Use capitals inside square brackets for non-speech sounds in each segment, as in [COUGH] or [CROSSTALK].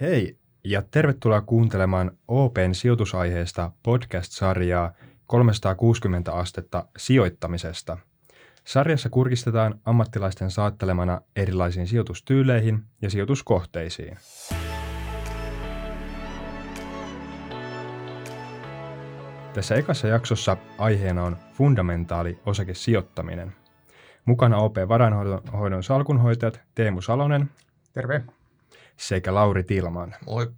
Hei ja tervetuloa kuuntelemaan Open sijoitusaiheesta podcast-sarjaa 360 astetta sijoittamisesta. Sarjassa kurkistetaan ammattilaisten saattelemana erilaisiin sijoitustyyleihin ja sijoituskohteisiin. Tässä ekassa jaksossa aiheena on fundamentaali osakesijoittaminen. Mukana OP Varainhoidon salkunhoitajat Teemu Salonen. Terve sekä Lauri Tilman. Moi.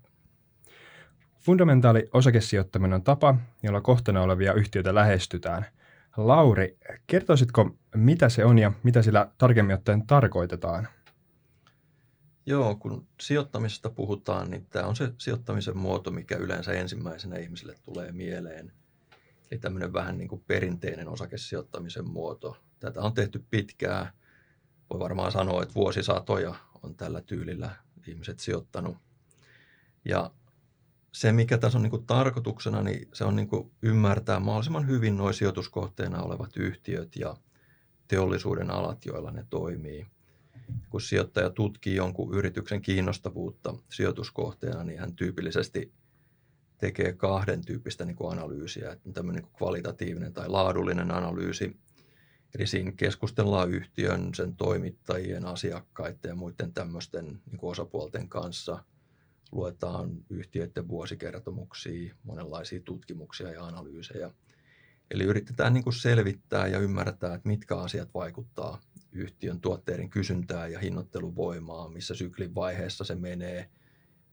Fundamentaali osakesijoittaminen on tapa, jolla kohtana olevia yhtiöitä lähestytään. Lauri, kertoisitko, mitä se on ja mitä sillä tarkemmin ottaen tarkoitetaan? Joo, kun sijoittamisesta puhutaan, niin tämä on se sijoittamisen muoto, mikä yleensä ensimmäisenä ihmiselle tulee mieleen. Eli tämmöinen vähän niin kuin perinteinen osakesijoittamisen muoto. Tätä on tehty pitkään. Voi varmaan sanoa, että vuosisatoja on tällä tyylillä ihmiset sijoittanut. Ja se, mikä tässä on niin kuin tarkoituksena, niin se on niin kuin ymmärtää mahdollisimman hyvin nuo sijoituskohteena olevat yhtiöt ja teollisuuden alat, joilla ne toimii. Kun sijoittaja tutkii jonkun yrityksen kiinnostavuutta sijoituskohteena, niin hän tyypillisesti tekee kahden tyyppistä niin kuin analyysiä. Että tämmöinen niin kuin kvalitatiivinen tai laadullinen analyysi, Eli siinä keskustellaan yhtiön, sen toimittajien, asiakkaiden ja muiden tämmöisten niin osapuolten kanssa. Luetaan yhtiöiden vuosikertomuksia, monenlaisia tutkimuksia ja analyysejä. Eli yritetään niin kuin selvittää ja ymmärtää, että mitkä asiat vaikuttaa yhtiön tuotteiden kysyntään ja hinnoitteluvoimaan, missä syklin vaiheessa se menee,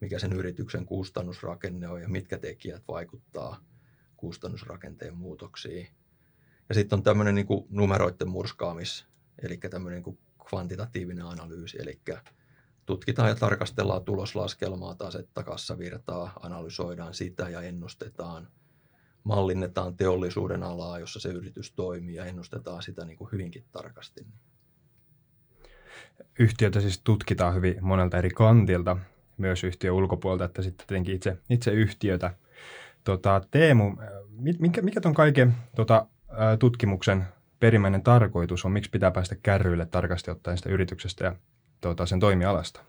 mikä sen yrityksen kustannusrakenne on ja mitkä tekijät vaikuttaa kustannusrakenteen muutoksiin ja sitten on tämmöinen niin numeroiden murskaamis, eli tämmöinen niin kvantitatiivinen analyysi, eli tutkitaan ja tarkastellaan tuloslaskelmaa, tasetta, kassavirtaa, analysoidaan sitä ja ennustetaan, mallinnetaan teollisuuden alaa, jossa se yritys toimii ja ennustetaan sitä niin kuin hyvinkin tarkasti. Yhtiötä siis tutkitaan hyvin monelta eri kantilta, myös yhtiön ulkopuolelta, että sitten tietenkin itse, itse yhtiötä. Tota, Teemu, mikä, mikä ton kaiken tota, tutkimuksen perimmäinen tarkoitus on, miksi pitää päästä kärryille tarkasti ottaen sitä yrityksestä ja tuota, sen toimialasta?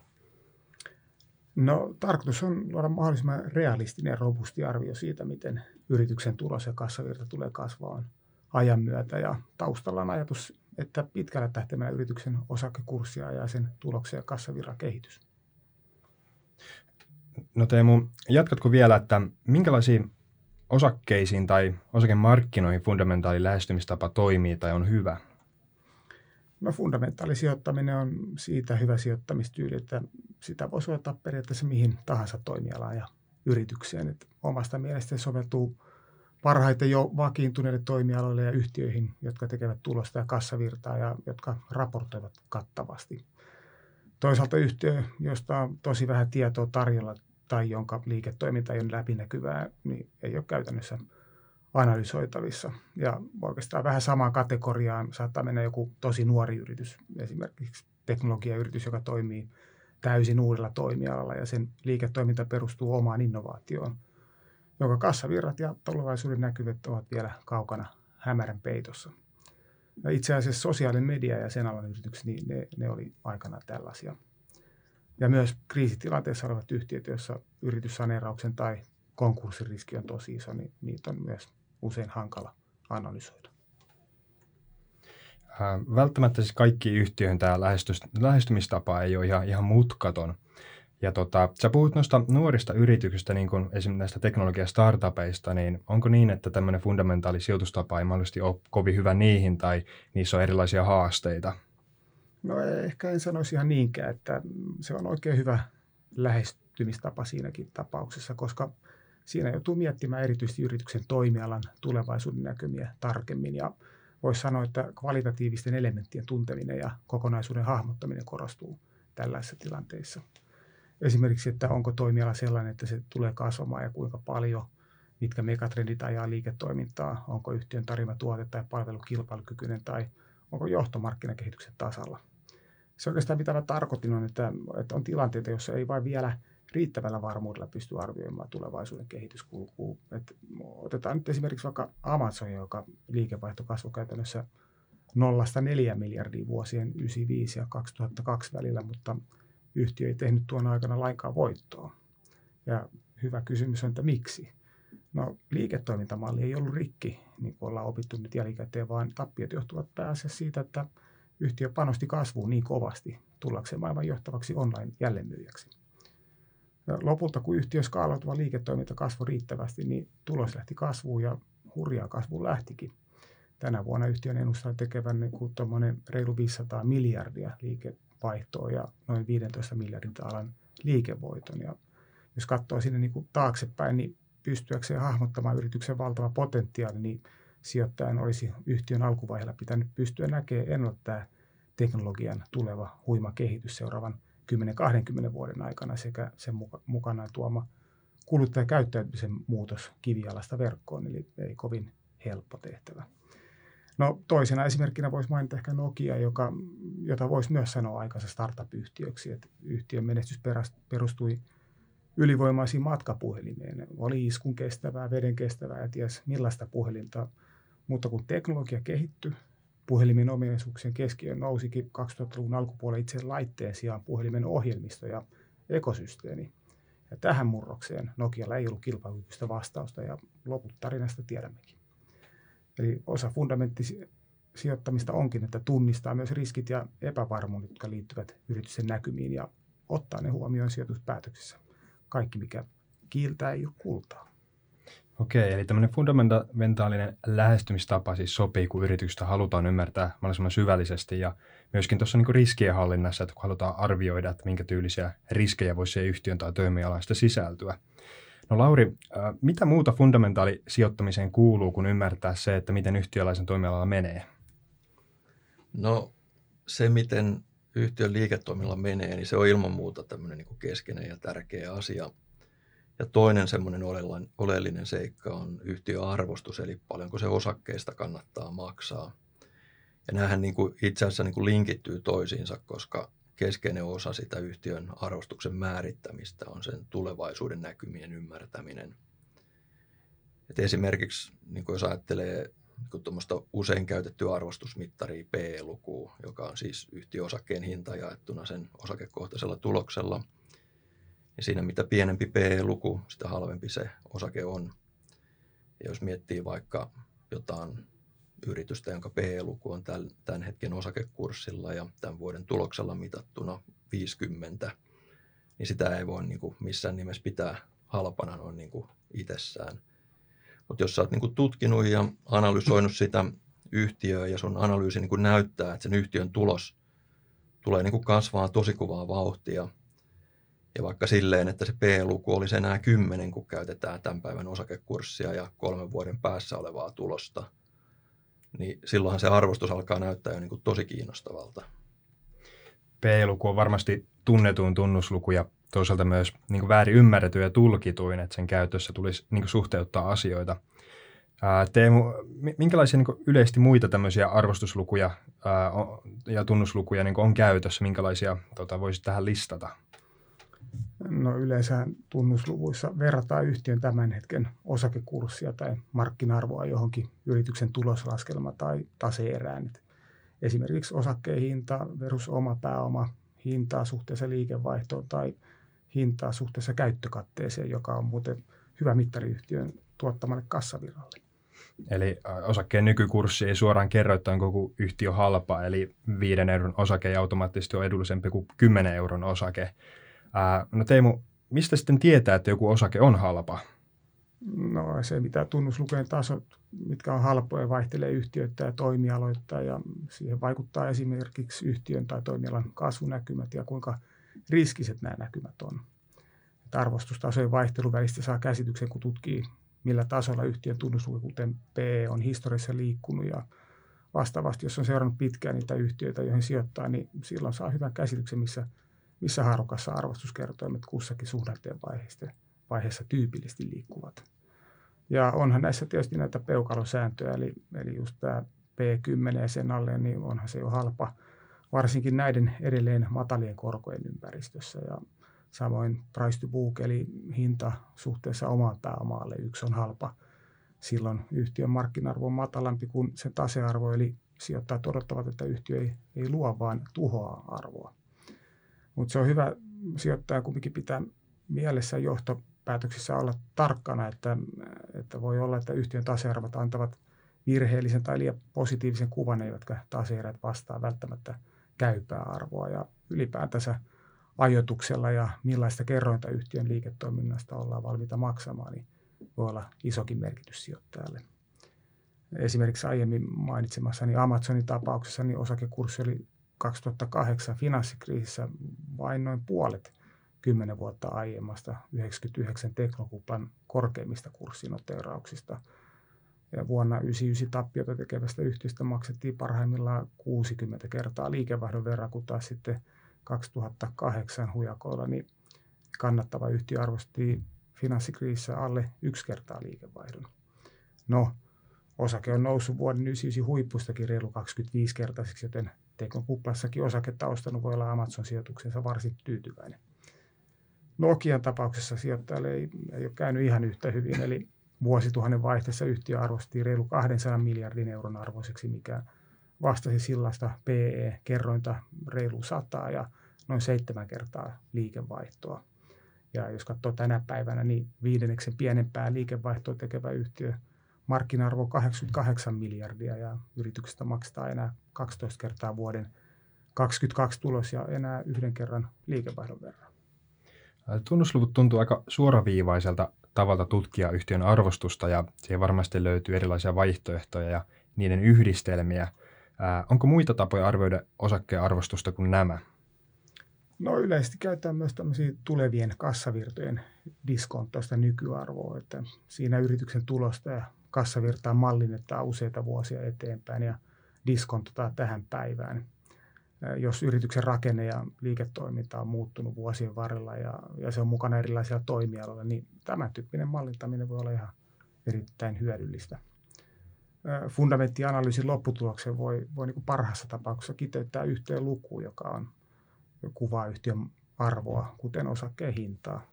No tarkoitus on luoda mahdollisimman realistinen ja robusti arvio siitä, miten yrityksen tulos ja kassavirta tulee kasvaa ajan myötä. Ja taustalla on ajatus, että pitkällä tähtäimellä yrityksen osakekurssia ja sen tuloksen ja kassavirran kehitys. No Teemu, jatkatko vielä, että minkälaisia osakkeisiin tai osakemarkkinoihin fundamentaali lähestymistapa toimii tai on hyvä? No fundamentaali sijoittaminen on siitä hyvä sijoittamistyyli, että sitä voi suojata periaatteessa mihin tahansa toimialaan ja yritykseen. Että omasta mielestäni soveltuu parhaiten jo vakiintuneille toimialoille ja yhtiöihin, jotka tekevät tulosta ja kassavirtaa ja jotka raportoivat kattavasti. Toisaalta yhtiö, josta on tosi vähän tietoa tarjolla tai jonka liiketoiminta ei ole läpinäkyvää, niin ei ole käytännössä analysoitavissa. Ja oikeastaan vähän samaan kategoriaan saattaa mennä joku tosi nuori yritys, esimerkiksi teknologiayritys, joka toimii täysin uudella toimialalla ja sen liiketoiminta perustuu omaan innovaatioon, jonka kassavirrat ja tulevaisuuden näkyvät ovat vielä kaukana hämärän peitossa. Ja itse asiassa sosiaalinen media ja sen alan yritykset, niin ne, ne oli aikana tällaisia. Ja myös kriisitilanteessa olevat yhtiöt, joissa yrityssaneerauksen tai konkurssiriski on tosi iso, niin niitä on myös usein hankala analysoida. Välttämättä siis kaikki yhtiöihin tämä lähestymistapa ei ole ihan, ihan mutkaton. Ja tota, sä puhut noista nuorista yrityksistä, niin kuin esimerkiksi näistä teknologia-startupeista, niin onko niin, että tämmöinen fundamentaali sijoitustapa ei mahdollisesti ole kovin hyvä niihin tai niissä on erilaisia haasteita? No ehkä en sanoisi ihan niinkään, että se on oikein hyvä lähestymistapa siinäkin tapauksessa, koska siinä joutuu miettimään erityisesti yrityksen toimialan tulevaisuuden näkymiä tarkemmin ja voisi sanoa, että kvalitatiivisten elementtien tunteminen ja kokonaisuuden hahmottaminen korostuu tällaisissa tilanteissa. Esimerkiksi, että onko toimiala sellainen, että se tulee kasvamaan ja kuinka paljon, mitkä megatrendit ajaa liiketoimintaa, onko yhtiön tarjoama tuote tai palvelu kilpailukykyinen tai onko johtomarkkinakehityksen tasalla – se oikeastaan mitä mä tarkoitin on, että, että on tilanteita, joissa ei vain vielä riittävällä varmuudella pysty arvioimaan tulevaisuuden kehityskulkua. Et otetaan nyt esimerkiksi vaikka Amazon, joka liikevaihto kasvoi käytännössä nollasta neljä miljardia vuosien 1995 ja 2002 välillä, mutta yhtiö ei tehnyt tuon aikana lainkaan voittoa. Ja hyvä kysymys on, että miksi? No liiketoimintamalli ei ollut rikki, niin kuin ollaan opittu nyt jälkikäteen, vaan tappiot johtuvat pääasiassa siitä, että yhtiö panosti kasvuun niin kovasti tullakseen maailman johtavaksi online-jälleenmyyjäksi. Lopulta, kun yhtiö skaalautuva liiketoiminta kasvoi riittävästi, niin tulos lähti kasvuun ja hurjaa kasvuun lähtikin. Tänä vuonna yhtiön ennustaa tekevän niin reilu 500 miljardia liikevaihtoa ja noin 15 miljardin alan liikevoiton. Ja jos katsoo sinne niin kuin taaksepäin, niin pystyäkseen hahmottamaan yrityksen valtava potentiaali, niin sijoittajan olisi yhtiön alkuvaiheella pitänyt pystyä näkemään ennalta teknologian tuleva huima kehitys seuraavan 10-20 vuoden aikana sekä sen mukanaan tuoma kuluttajakäyttäytymisen muutos kivialasta verkkoon, eli ei kovin helppo tehtävä. No toisena esimerkkinä voisi mainita ehkä Nokia, joka, jota voisi myös sanoa aikansa startup-yhtiöksi. Että yhtiön menestys perustui ylivoimaisiin matkapuhelimeen. Oli iskun kestävää, veden kestävää ja ties millaista puhelinta. Mutta kun teknologia kehittyi, puhelimen ominaisuuksien keskiöön nousikin 2000-luvun alkupuolella itse laitteen sijaan puhelimen ohjelmisto ja ekosysteemi. Ja tähän murrokseen Nokialla ei ollut kilpailukykyistä vastausta ja loput tarinasta tiedämmekin. Eli osa fundamenttisijoittamista onkin, että tunnistaa myös riskit ja epävarmuudet, jotka liittyvät yritysten näkymiin ja ottaa ne huomioon sijoituspäätöksissä. Kaikki, mikä kiiltää, ei ole kultaa. Okei, eli tämmöinen fundamentaalinen lähestymistapa siis sopii, kun yrityksestä halutaan ymmärtää mahdollisimman syvällisesti ja myöskin tuossa niin riskien hallinnassa, että kun halutaan arvioida, että minkä tyylisiä riskejä voisi yhtiön tai toimialasta sisältyä. No Lauri, mitä muuta fundamentaalisijoittamiseen kuuluu, kun ymmärtää se, että miten yhtiölaisen toimialalla menee? No se, miten yhtiön liiketoiminnalla menee, niin se on ilman muuta tämmöinen niin keskeinen ja tärkeä asia. Ja toinen semmoinen oleellinen seikka on yhtiöarvostus, eli paljonko se osakkeista kannattaa maksaa. Ja näähän niin kuin itse asiassa niin kuin linkittyy toisiinsa, koska keskeinen osa sitä yhtiön arvostuksen määrittämistä on sen tulevaisuuden näkymien ymmärtäminen. Et esimerkiksi niin jos ajattelee niin usein käytettyä arvostusmittaria P-lukua, joka on siis yhtiöosakkeen hinta jaettuna sen osakekohtaisella tuloksella, niin siinä mitä pienempi P-luku, sitä halvempi se osake on. Ja jos miettii vaikka jotain yritystä, jonka PE-luku on tämän hetken osakekurssilla ja tämän vuoden tuloksella mitattuna 50, niin sitä ei voi niin kuin missään nimessä pitää halpana noin niin kuin itsessään. Mutta jos sä oot niin kuin tutkinut ja analysoinut sitä yhtiöä ja sun analyysi niin kuin näyttää, että sen yhtiön tulos tulee niin kuin kasvaa tosi kuvaa vauhtia, ja vaikka silleen, että se P-luku olisi enää 10, kun käytetään tämän päivän osakekurssia ja kolmen vuoden päässä olevaa tulosta – niin silloinhan se arvostus alkaa näyttää jo niin kuin tosi kiinnostavalta. P-luku on varmasti tunnetuin tunnusluku ja toisaalta myös niin kuin väärin ymmärretty ja tulkituin, että sen käytössä tulisi niin kuin suhteuttaa asioita. Ää, Teemu, minkälaisia niin yleisesti muita tämmöisiä arvostuslukuja ää, ja tunnuslukuja niin on käytössä? Minkälaisia tota, voisit tähän listata? No yleensä tunnusluvuissa verrataan yhtiön tämän hetken osakekurssia tai markkina-arvoa johonkin yrityksen tuloslaskelma tai taseerään. Esimerkiksi osakkeen hinta versus oma pääoma hintaa suhteessa liikevaihtoon tai hintaa suhteessa käyttökatteeseen, joka on muuten hyvä mittariyhtiön tuottamalle kassavirralle. Eli osakkeen nykykurssi ei suoraan kerro, että on koko yhtiö halpa, eli 5 euron osake ei automaattisesti ole edullisempi kuin 10 euron osake. Ää, no Teemu, mistä sitten tietää, että joku osake on halpa? No se, mitä tunnuslukujen tasot, mitkä on halpoja, vaihtelee yhtiöitä ja toimialoita ja siihen vaikuttaa esimerkiksi yhtiön tai toimialan kasvunäkymät ja kuinka riskiset nämä näkymät on. Että arvostustasojen vaihtelun välistä saa käsityksen, kun tutkii, millä tasolla yhtiön tunnusluku, kuten P, on historiassa liikkunut ja vastaavasti, jos on seurannut pitkään niitä yhtiöitä, joihin sijoittaa, niin silloin saa hyvän käsityksen, missä – missä haarukassa arvostuskertoimet kussakin suhdanteen vaiheessa, vaiheessa tyypillisesti liikkuvat. Ja onhan näissä tietysti näitä peukalosääntöjä, eli, eli just tämä P10 ja sen alle, niin onhan se jo halpa, varsinkin näiden edelleen matalien korkojen ympäristössä. Ja samoin price to book, eli hinta suhteessa omaan pääomaalle, yksi on halpa. Silloin yhtiön markkinarvo on matalampi kuin sen tasearvo, eli sijoittajat odottavat, että yhtiö ei, ei luo, vaan tuhoaa arvoa. Mutta se on hyvä sijoittaja kumminkin pitää mielessä johto sijoituspäätöksissä olla tarkkana, että, että voi olla, että yhtiön tasearvot antavat virheellisen tai liian positiivisen kuvan, eivätkä taseerät vastaa välttämättä käypää arvoa. Ja ylipäätänsä ajoituksella ja millaista kerrointa yhtiön liiketoiminnasta ollaan valmiita maksamaan, niin voi olla isokin merkitys sijoittajalle. Esimerkiksi aiemmin mainitsemassani Amazonin tapauksessa niin osakekurssi oli 2008 finanssikriisissä vain noin puolet 10 vuotta aiemmasta 99 teknokuplan korkeimmista kurssinoteerauksista. Ja vuonna 1999 tappiota tekevästä yhtiöstä maksettiin parhaimmillaan 60 kertaa liikevaihdon verran, kun taas sitten 2008 hujakoilla niin kannattava yhtiö arvostettiin finanssikriisissä alle yksi kertaa liikevaihdon. No, osake on noussut vuoden 99 huippustakin reilu 25-kertaiseksi, joten teknokuplassakin osaketta ostanut voi olla Amazon-sijoituksensa varsin tyytyväinen. Nokian tapauksessa sijoittajalle ei, ei ole käynyt ihan yhtä hyvin, eli vuosituhannen vaihteessa yhtiö arvostettiin reilu 200 miljardin euron arvoiseksi, mikä vastasi sillasta PE-kerrointa reilu 100 ja noin seitsemän kertaa liikevaihtoa. Ja jos katsoo tänä päivänä, niin viidenneksen pienempää liikevaihtoa tekevä yhtiö markkina-arvo 88 miljardia ja yrityksestä maksaa enää 12 kertaa vuoden 22 tulos ja enää yhden kerran liikevaihdon verran. Tunnusluvut tuntuu aika suoraviivaiselta tavalta tutkia yhtiön arvostusta ja siihen varmasti löytyy erilaisia vaihtoehtoja ja niiden yhdistelmiä. onko muita tapoja arvioida osakkeen arvostusta kuin nämä? No yleisesti käytetään myös tämmöisiä tulevien kassavirtojen diskonttoista nykyarvoa, että siinä yrityksen tulosta ja kassavirtaa mallinnetaan useita vuosia eteenpäin ja diskontotaan tähän päivään. Jos yrityksen rakenne ja liiketoiminta on muuttunut vuosien varrella ja, ja se on mukana erilaisilla toimialoilla, niin tämän tyyppinen mallintaminen voi olla ihan erittäin hyödyllistä. Fundamenttianalyysin lopputuloksen voi, voi niin parhaassa tapauksessa kiteyttää yhteen lukuun, joka on kuvaa yhtiön arvoa, kuten osakkeen hintaa.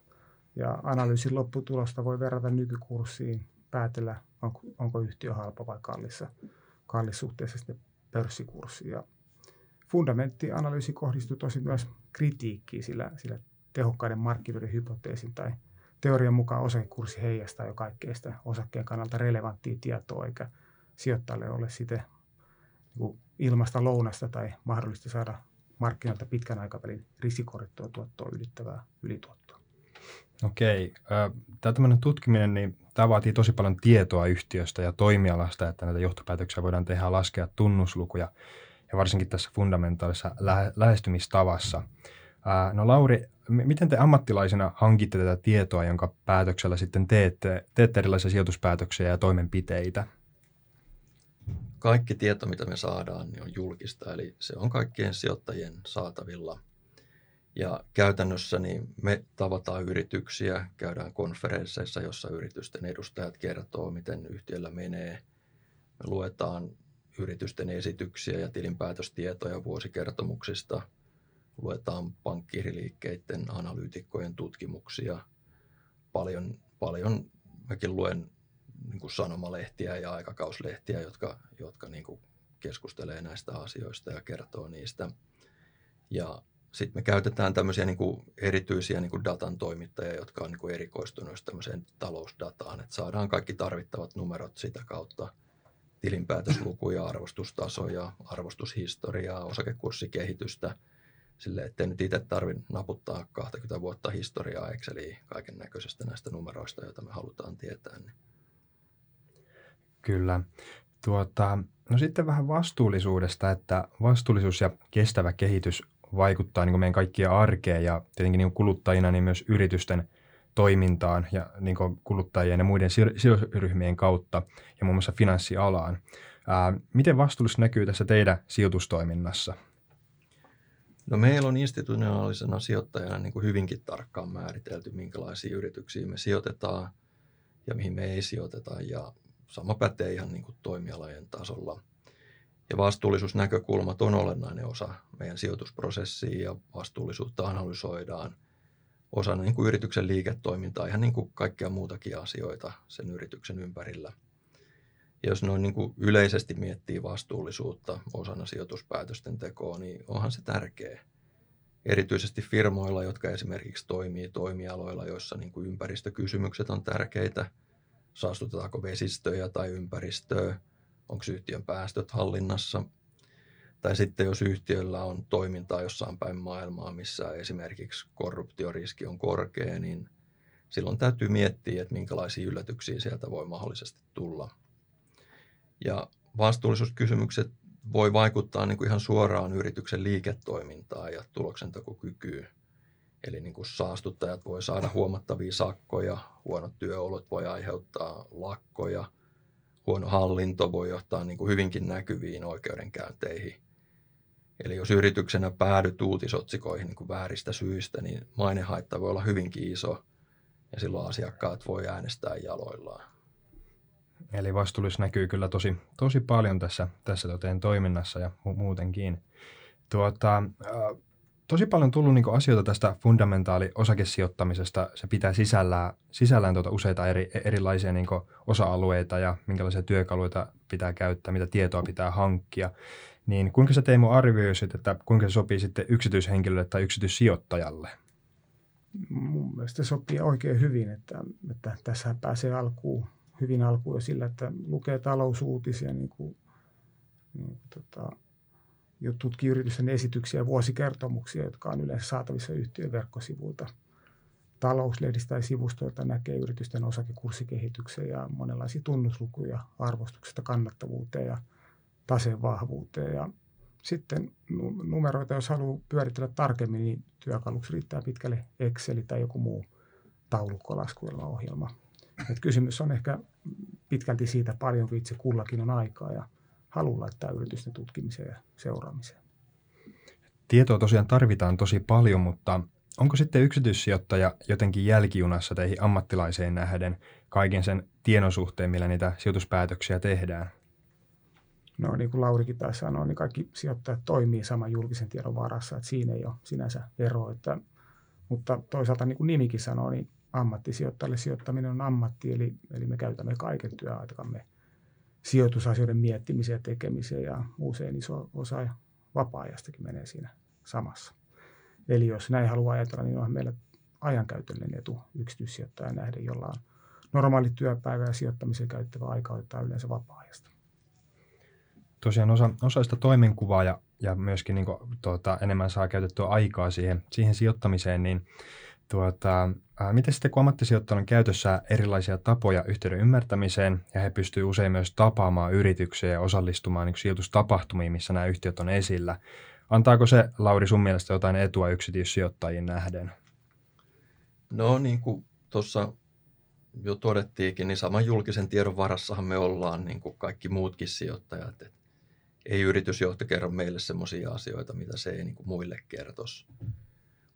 Ja analyysin lopputulosta voi verrata nykykurssiin, päätellä, onko, onko yhtiö halpa vai kallissa, kallis suhteessa sitten pörssikurssiin. Ja fundamenttianalyysi kohdistuu tosi myös kritiikkiin, sillä, sillä tehokkaiden markkinoiden hypoteesin tai teorian mukaan osakekurssi heijastaa jo kaikkea sitä osakkeen kannalta relevanttia tietoa, eikä sijoittajalle ole sitten niin ilmasta lounasta tai mahdollista saada markkinoilta pitkän aikavälin risikorittua tuottoa ylittävää ylituottoa. Okei. Tämä tämmöinen tutkiminen, niin tämä vaatii tosi paljon tietoa yhtiöstä ja toimialasta, että näitä johtopäätöksiä voidaan tehdä laskea tunnuslukuja ja varsinkin tässä fundamentaalisessa lähestymistavassa. No Lauri, miten te ammattilaisena hankitte tätä tietoa, jonka päätöksellä sitten teette, teette erilaisia sijoituspäätöksiä ja toimenpiteitä? kaikki tieto, mitä me saadaan, niin on julkista, eli se on kaikkien sijoittajien saatavilla. Ja käytännössä niin me tavataan yrityksiä, käydään konferensseissa, jossa yritysten edustajat kertoo, miten yhtiöllä menee. Me luetaan yritysten esityksiä ja tilinpäätöstietoja vuosikertomuksista, luetaan pankkiriliikkeiden analyytikkojen tutkimuksia. Paljon, paljon mäkin luen niin kuin sanomalehtiä ja aikakauslehtiä, jotka, jotka niin kuin keskustelee näistä asioista ja kertoo niistä. Ja sitten me käytetään tämmöisiä niin kuin erityisiä niin kuin datan toimittajia, jotka on niin kuin erikoistunut tämmöiseen talousdataan, että saadaan kaikki tarvittavat numerot sitä kautta, tilinpäätöslukuja, arvostustasoja, arvostushistoriaa, osakekurssikehitystä, sille ettei nyt itse tarvitse naputtaa 20 vuotta historiaa Exceliin kaiken näköisestä näistä numeroista, joita me halutaan tietää. Niin Kyllä. Tuota, no sitten vähän vastuullisuudesta, että vastuullisuus ja kestävä kehitys vaikuttaa niin kuin meidän kaikkien arkeen ja tietenkin niin kuin kuluttajina niin myös yritysten toimintaan ja niin kuin kuluttajien ja muiden sidosryhmien kautta ja muun muassa finanssialaan. Ää, miten vastuullisuus näkyy tässä teidän sijoitustoiminnassa? No meillä on institutionaalisena sijoittajana niin kuin hyvinkin tarkkaan määritelty, minkälaisiin yrityksiin me sijoitetaan ja mihin me ei sijoiteta. Ja sama pätee ihan niin kuin toimialojen tasolla. Ja vastuullisuusnäkökulmat on olennainen osa meidän sijoitusprosessia ja vastuullisuutta analysoidaan osana niin kuin yrityksen liiketoimintaa, ihan niin kuin kaikkea muutakin asioita sen yrityksen ympärillä. Ja jos noin niin kuin yleisesti miettii vastuullisuutta osana sijoituspäätösten tekoa, niin onhan se tärkeä. erityisesti firmoilla, jotka esimerkiksi toimii toimialoilla, joissa niin kuin ympäristökysymykset on tärkeitä. Saastutetaanko vesistöjä tai ympäristöä, onko yhtiön päästöt hallinnassa. Tai sitten jos yhtiöllä on toimintaa jossain päin maailmaa, missä esimerkiksi korruptioriski on korkea, niin silloin täytyy miettiä, että minkälaisia yllätyksiä sieltä voi mahdollisesti tulla. Ja vastuullisuuskysymykset voi vaikuttaa niin kuin ihan suoraan yrityksen liiketoimintaan ja tuloksentekokykyyn. Eli niin kuin saastuttajat voi saada huomattavia sakkoja, huonot työolot voi aiheuttaa lakkoja, huono hallinto voi johtaa niin kuin hyvinkin näkyviin oikeudenkäynteihin. Eli jos yrityksenä päädyt uutisotsikoihin niin kuin vääristä syistä, niin mainehaitta voi olla hyvinkin iso ja silloin asiakkaat voi äänestää jaloillaan. Eli vastuullisuus näkyy kyllä tosi, tosi paljon tässä, tässä toteen toiminnassa ja mu- muutenkin. Tuota, äh, tosi paljon tullut niin asioita tästä fundamentaali-osakesijoittamisesta. Se pitää sisällään, sisällään tuota useita eri, erilaisia niin osa-alueita ja minkälaisia työkaluja pitää käyttää, mitä tietoa pitää hankkia. Niin kuinka sä Teemu arvioisit, että kuinka se sopii sitten yksityishenkilölle tai yksityissijoittajalle? Mun mielestä sopii oikein hyvin, että, että tässä pääsee alkuun hyvin alkuun jo sillä, että lukee talousuutisia, niin kuin, niin tota, tutkii yritysten esityksiä ja vuosikertomuksia, jotka on yleensä saatavissa yhtiön verkkosivuilta. Talouslehdistä tai sivustoilta näkee yritysten osakekursikehityksen ja monenlaisia tunnuslukuja arvostuksesta kannattavuuteen ja taseen vahvuuteen. Ja sitten numeroita, jos haluaa pyöritellä tarkemmin, niin työkaluksi riittää pitkälle Excel tai joku muu taulukkolaskuelmaohjelma. Et kysymys on ehkä pitkälti siitä, paljonko itse kullakin on aikaa ja haluaa laittaa yritysten tutkimiseen ja seuraamiseen. Tietoa tosiaan tarvitaan tosi paljon, mutta onko sitten yksityissijoittaja jotenkin jälkijunassa teihin ammattilaiseen nähden kaiken sen tiedon suhteen, millä niitä sijoituspäätöksiä tehdään? No niin kuin Laurikin taisi sanoa, niin kaikki sijoittajat toimii saman julkisen tiedon varassa, että siinä ei ole sinänsä ero. Että, mutta toisaalta niin kuin nimikin sanoo, niin ammattisijoittajalle sijoittaminen on ammatti, eli, eli me käytämme kaiken työaikamme sijoitusasioiden miettimiseen ja tekemiseen ja usein iso osa vapaa-ajastakin menee siinä samassa. Eli jos näin haluaa ajatella, niin on meillä ajankäytöllinen etu yksityissijoittajan nähden, jolla on normaali työpäivä ja sijoittamiseen käyttävä aika ottaa yleensä vapaa-ajasta. Tosiaan osa, osa sitä toimenkuvaa ja, ja myöskin niin kuin, tuota, enemmän saa käytettyä aikaa siihen, siihen sijoittamiseen, niin Tuota, ää, miten sitten kun ammattisijoittajalla on käytössä erilaisia tapoja yhteyden ymmärtämiseen ja he pystyvät usein myös tapaamaan yrityksiä ja osallistumaan niin sijoitustapahtumiin, missä nämä yhtiöt on esillä. Antaako se, Lauri, sun mielestä jotain etua yksityissijoittajien nähden? No niin kuin tuossa jo todettiinkin, niin saman julkisen tiedon varassahan me ollaan niin kuin kaikki muutkin sijoittajat. Et ei yritysjohto kerro meille sellaisia asioita, mitä se ei niin kuin muille kertoisi.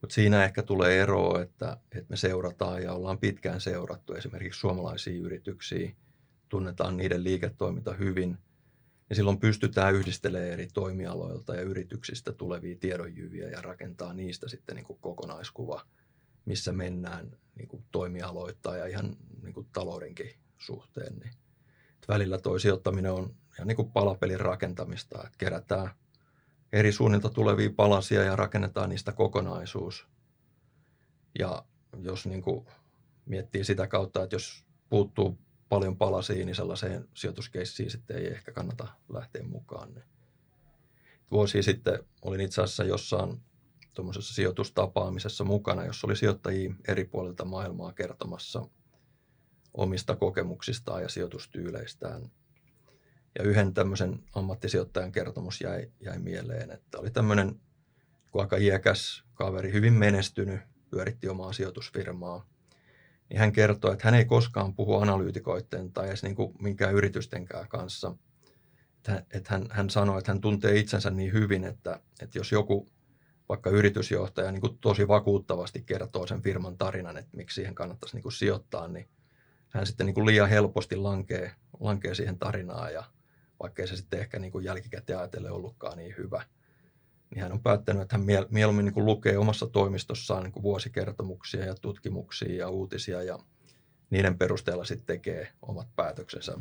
Mutta siinä ehkä tulee ero, että, että me seurataan ja ollaan pitkään seurattu esimerkiksi suomalaisia yrityksiä, tunnetaan niiden liiketoiminta hyvin, ja silloin pystytään yhdistelemään eri toimialoilta ja yrityksistä tulevia tiedonjyviä ja rakentaa niistä sitten niin kuin kokonaiskuva, missä mennään niin kuin toimialoittaa ja ihan niin kuin taloudenkin suhteen. Niin. Välillä toi sijoittaminen on ihan niin kuin palapelin rakentamista, että kerätään – eri suunnilta tulevia palasia ja rakennetaan niistä kokonaisuus. Ja jos niin kuin miettii sitä kautta, että jos puuttuu paljon palasia, niin sellaiseen sijoituskeissiin sitten ei ehkä kannata lähteä mukaan. Vuosi sitten olin itse asiassa jossain tuommoisessa sijoitustapaamisessa mukana, jossa oli sijoittajia eri puolilta maailmaa kertomassa omista kokemuksistaan ja sijoitustyyleistään. Ja yhden tämmöisen ammattisijoittajan kertomus jäi, jäi mieleen, että oli tämmöinen aika iäkäs kaveri, hyvin menestynyt, pyöritti omaa sijoitusfirmaa. Niin hän kertoi, että hän ei koskaan puhu analyytikoiden tai edes niin kuin minkään yritystenkään kanssa. Että, hän, hän sanoi, että hän tuntee itsensä niin hyvin, että, että jos joku vaikka yritysjohtaja niin kuin tosi vakuuttavasti kertoo sen firman tarinan, että miksi siihen kannattaisi niin kuin sijoittaa, niin hän sitten niin kuin liian helposti lankee, lankee siihen tarinaan ja vaikkei se sitten ehkä niin kuin jälkikäteen ajatellen ollutkaan niin hyvä. Niin hän on päättänyt, että hän mieluummin niin kuin lukee omassa toimistossaan niin kuin vuosikertomuksia ja tutkimuksia ja uutisia ja niiden perusteella sitten tekee omat päätöksensä.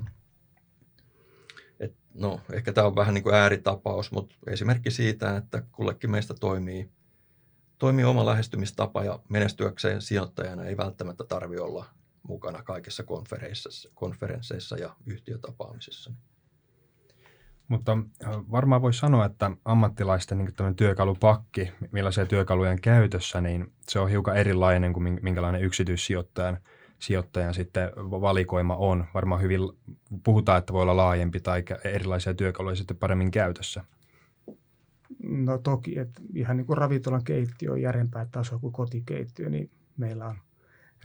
Et no, ehkä tämä on vähän niin kuin ääritapaus, mutta esimerkki siitä, että kullekin meistä toimii, toimii oma lähestymistapa ja menestyäkseen sijoittajana ei välttämättä tarvitse olla mukana kaikissa konferensseissa, konferensseissa ja yhtiötapaamisissa. Mutta varmaan voisi sanoa, että ammattilaisten niin työkalupakki, millaisia työkaluja on käytössä, niin se on hiukan erilainen kuin minkälainen yksityissijoittajan sijoittajan sitten valikoima on. Varmaan hyvin puhutaan, että voi olla laajempi tai erilaisia työkaluja sitten paremmin käytössä. No toki, että ihan niin kuin ravintolan keittiö on järempää tasoa kuin kotikeittiö, niin meillä on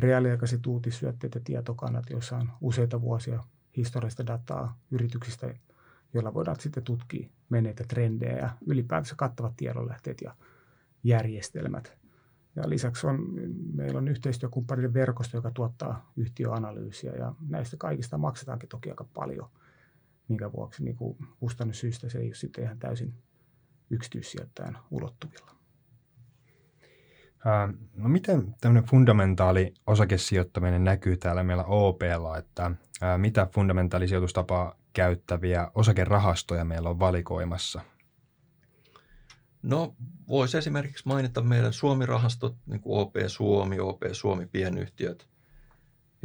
reaaliaikaiset uutissyötteet ja tietokannat, joissa on useita vuosia historiallista dataa yrityksistä, joilla voidaan sitten tutkia menneitä trendejä ja ylipäätänsä kattavat tiedonlähteet ja järjestelmät. Ja lisäksi on, meillä on yhteistyökumppanille verkosto, joka tuottaa yhtiöanalyysiä ja näistä kaikista maksetaankin toki aika paljon, minkä vuoksi niin kustannussyistä se ei ole sitten ihan täysin yksityissijoittajan ulottuvilla. No miten tämmöinen fundamentaali osakesijoittaminen näkyy täällä meillä OPlla, että mitä fundamentaalisijoitustapaa käyttäviä osakerahastoja meillä on valikoimassa? No voisi esimerkiksi mainita meidän Suomi-rahastot, niin kuin OP Suomi, OP Suomi pienyhtiöt,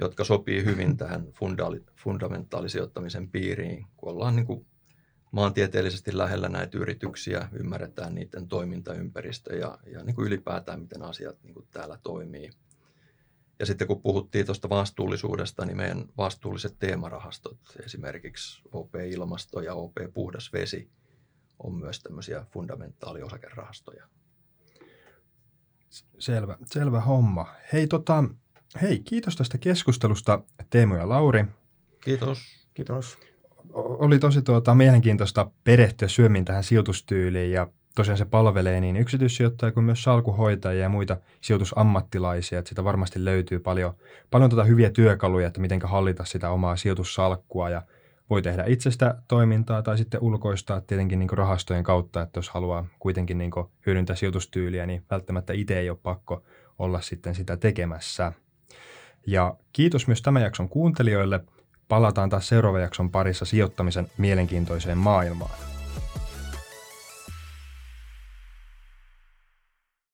jotka sopii hyvin [CLEARS THROAT] tähän fundamentaalisijoittamisen piiriin, kun ollaan niin kuin maantieteellisesti lähellä näitä yrityksiä, ymmärretään niiden toimintaympäristö ja, ja niin kuin ylipäätään, miten asiat niin kuin täällä toimii. Ja sitten kun puhuttiin tuosta vastuullisuudesta, niin meidän vastuulliset teemarahastot, esimerkiksi OP Ilmasto ja OP Puhdas Vesi, on myös tämmöisiä fundamentaaliosakerahastoja. Selvä, selvä homma. Hei, tota, hei, kiitos tästä keskustelusta Teemu ja Lauri. Kiitos. Kiitos oli tosi tuota, mielenkiintoista perehtyä syömin tähän sijoitustyyliin ja tosiaan se palvelee niin yksityissijoittajia kuin myös salkuhoitajia ja muita sijoitusammattilaisia, että sitä varmasti löytyy paljon, paljon tuota hyviä työkaluja, että miten hallita sitä omaa sijoitussalkkua ja voi tehdä itsestä toimintaa tai sitten ulkoistaa tietenkin niin rahastojen kautta, että jos haluaa kuitenkin niin hyödyntää sijoitustyyliä, niin välttämättä itse ei ole pakko olla sitten sitä tekemässä. Ja kiitos myös tämän jakson kuuntelijoille – Palataan taas seuraavan jakson parissa sijoittamisen mielenkiintoiseen maailmaan.